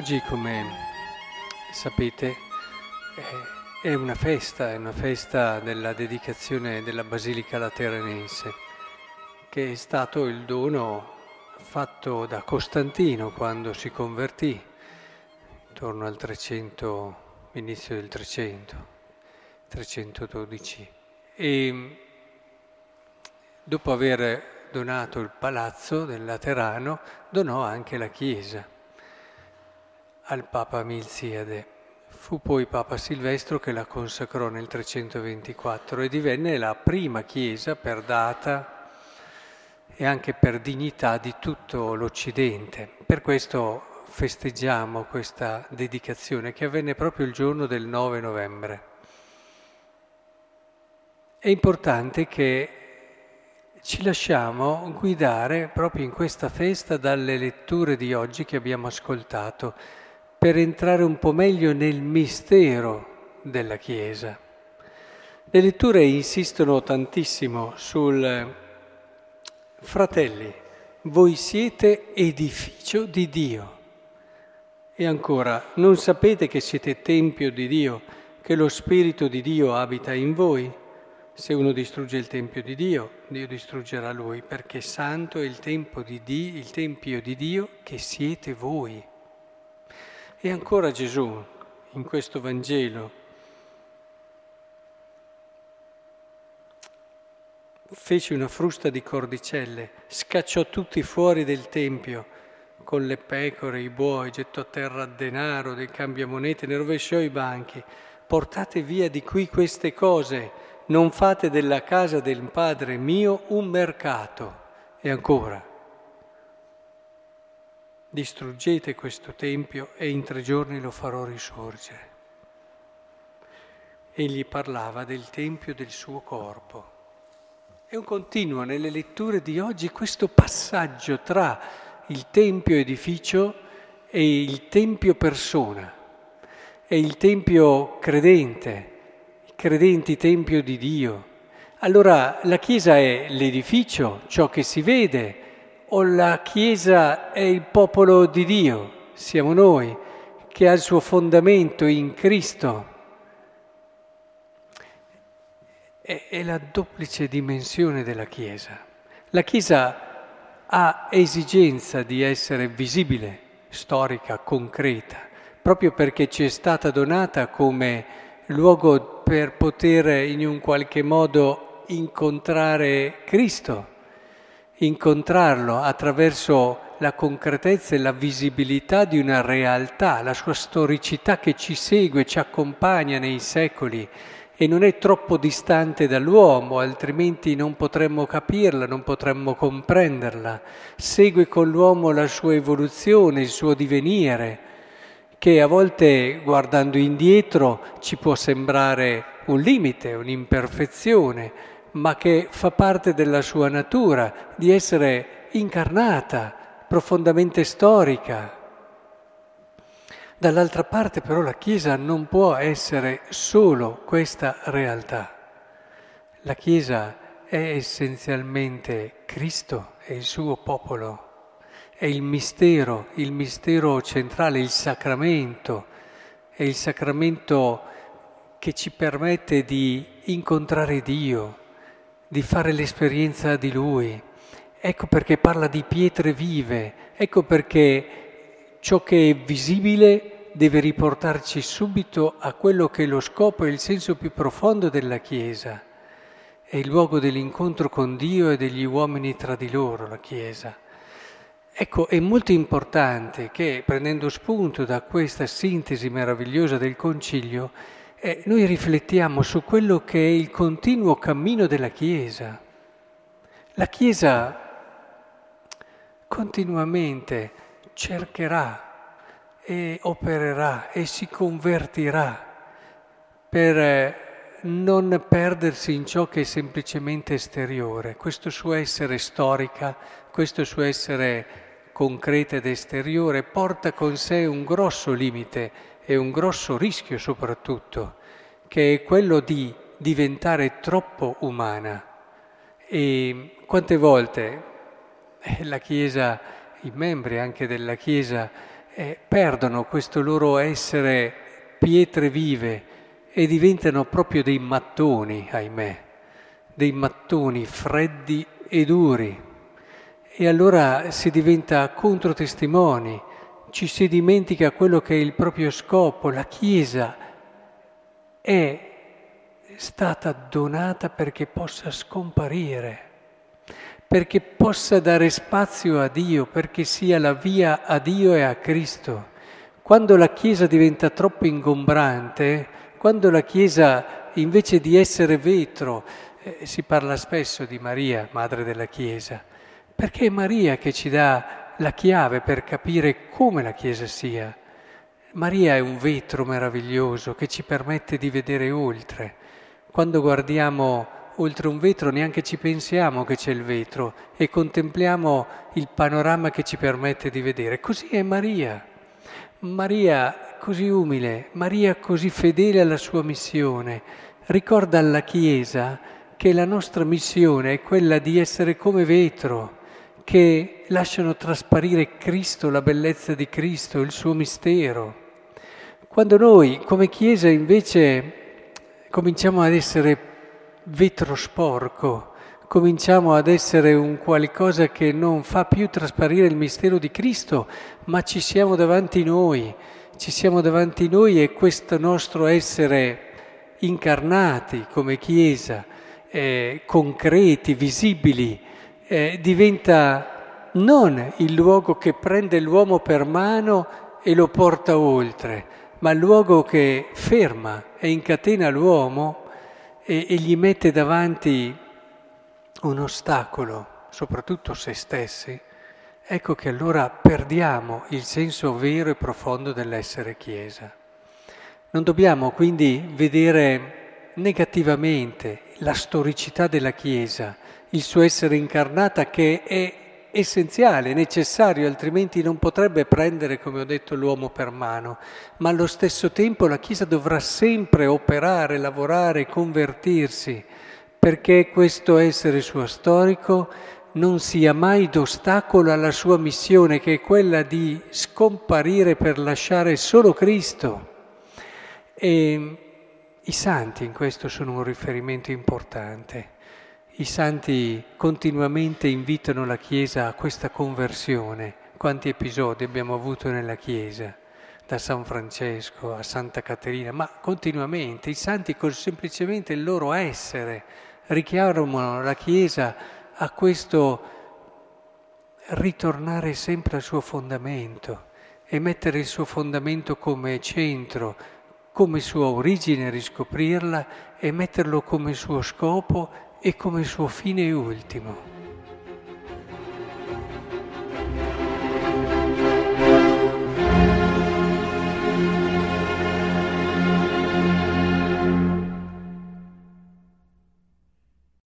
Oggi, come sapete, è una festa, è una festa della dedicazione della Basilica Lateranense, che è stato il dono fatto da Costantino quando si convertì, intorno al 300, inizio del 300, 312. E dopo aver donato il palazzo del Laterano, donò anche la chiesa al Papa Milziade. Fu poi Papa Silvestro che la consacrò nel 324 e divenne la prima chiesa per data e anche per dignità di tutto l'Occidente. Per questo festeggiamo questa dedicazione che avvenne proprio il giorno del 9 novembre. È importante che ci lasciamo guidare proprio in questa festa dalle letture di oggi che abbiamo ascoltato per entrare un po' meglio nel mistero della Chiesa. Le letture insistono tantissimo sul fratelli, voi siete edificio di Dio. E ancora, non sapete che siete tempio di Dio, che lo Spirito di Dio abita in voi? Se uno distrugge il Tempio di Dio, Dio distruggerà lui, perché santo è il, di Dio, il Tempio di Dio che siete voi. E ancora Gesù, in questo Vangelo, fece una frusta di cordicelle, scacciò tutti fuori del Tempio con le pecore, i buoi, gettò a terra denaro, del cambiamonete, ne rovesciò i banchi. Portate via di qui queste cose, non fate della casa del Padre mio un mercato. E ancora, distruggete questo Tempio e in tre giorni lo farò risorgere. Egli parlava del Tempio del suo corpo. È un continuo nelle letture di oggi questo passaggio tra il Tempio edificio e il Tempio persona. È il Tempio credente, i credenti Tempio di Dio. Allora la Chiesa è l'edificio, ciò che si vede, o la Chiesa è il popolo di Dio, siamo noi, che ha il suo fondamento in Cristo. È, è la duplice dimensione della Chiesa. La Chiesa ha esigenza di essere visibile, storica, concreta, proprio perché ci è stata donata come luogo per poter in un qualche modo incontrare Cristo incontrarlo attraverso la concretezza e la visibilità di una realtà, la sua storicità che ci segue, ci accompagna nei secoli e non è troppo distante dall'uomo, altrimenti non potremmo capirla, non potremmo comprenderla. Segue con l'uomo la sua evoluzione, il suo divenire, che a volte guardando indietro ci può sembrare un limite, un'imperfezione, ma che fa parte della sua natura, di essere incarnata, profondamente storica. Dall'altra parte però la Chiesa non può essere solo questa realtà. La Chiesa è essenzialmente Cristo e il suo popolo, è il mistero, il mistero centrale, il sacramento, è il sacramento che ci permette di incontrare Dio, di fare l'esperienza di Lui. Ecco perché parla di pietre vive, ecco perché ciò che è visibile deve riportarci subito a quello che è lo scopo e il senso più profondo della Chiesa. È il luogo dell'incontro con Dio e degli uomini tra di loro, la Chiesa. Ecco, è molto importante che, prendendo spunto da questa sintesi meravigliosa del Concilio, eh, noi riflettiamo su quello che è il continuo cammino della Chiesa. La Chiesa continuamente cercherà e opererà e si convertirà per eh, non perdersi in ciò che è semplicemente esteriore. Questo suo essere storica, questo suo essere concreta ed esteriore porta con sé un grosso limite e un grosso rischio soprattutto, che è quello di diventare troppo umana. E quante volte eh, la Chiesa, i membri anche della Chiesa, eh, perdono questo loro essere pietre vive e diventano proprio dei mattoni, ahimè, dei mattoni freddi e duri. E allora si diventa controtestimoni, ci si dimentica quello che è il proprio scopo, la Chiesa è stata donata perché possa scomparire, perché possa dare spazio a Dio, perché sia la via a Dio e a Cristo. Quando la Chiesa diventa troppo ingombrante, quando la Chiesa invece di essere vetro, eh, si parla spesso di Maria, madre della Chiesa, perché è Maria che ci dà la chiave per capire come la Chiesa sia. Maria è un vetro meraviglioso che ci permette di vedere oltre. Quando guardiamo oltre un vetro neanche ci pensiamo che c'è il vetro e contempliamo il panorama che ci permette di vedere. Così è Maria. Maria così umile, Maria così fedele alla sua missione, ricorda alla Chiesa che la nostra missione è quella di essere come vetro, che lasciano trasparire Cristo, la bellezza di Cristo, il suo mistero. Quando noi come Chiesa invece cominciamo ad essere vetro sporco, cominciamo ad essere un qualcosa che non fa più trasparire il mistero di Cristo, ma ci siamo davanti noi, ci siamo davanti noi e questo nostro essere incarnati come Chiesa, eh, concreti, visibili, eh, diventa non il luogo che prende l'uomo per mano e lo porta oltre, ma il luogo che ferma e incatena l'uomo e, e gli mette davanti un ostacolo, soprattutto se stessi, ecco che allora perdiamo il senso vero e profondo dell'essere Chiesa. Non dobbiamo quindi vedere negativamente la storicità della Chiesa, il suo essere incarnata che è essenziale, necessario, altrimenti non potrebbe prendere, come ho detto, l'uomo per mano, ma allo stesso tempo la Chiesa dovrà sempre operare, lavorare, convertirsi, perché questo essere suo storico non sia mai d'ostacolo alla sua missione, che è quella di scomparire per lasciare solo Cristo. E i santi in questo sono un riferimento importante. I santi continuamente invitano la Chiesa a questa conversione. Quanti episodi abbiamo avuto nella Chiesa, da San Francesco a Santa Caterina, ma continuamente i santi con semplicemente il loro essere richiamano la Chiesa a questo ritornare sempre al suo fondamento e mettere il suo fondamento come centro, come sua origine, riscoprirla e metterlo come suo scopo e come suo fine ultimo.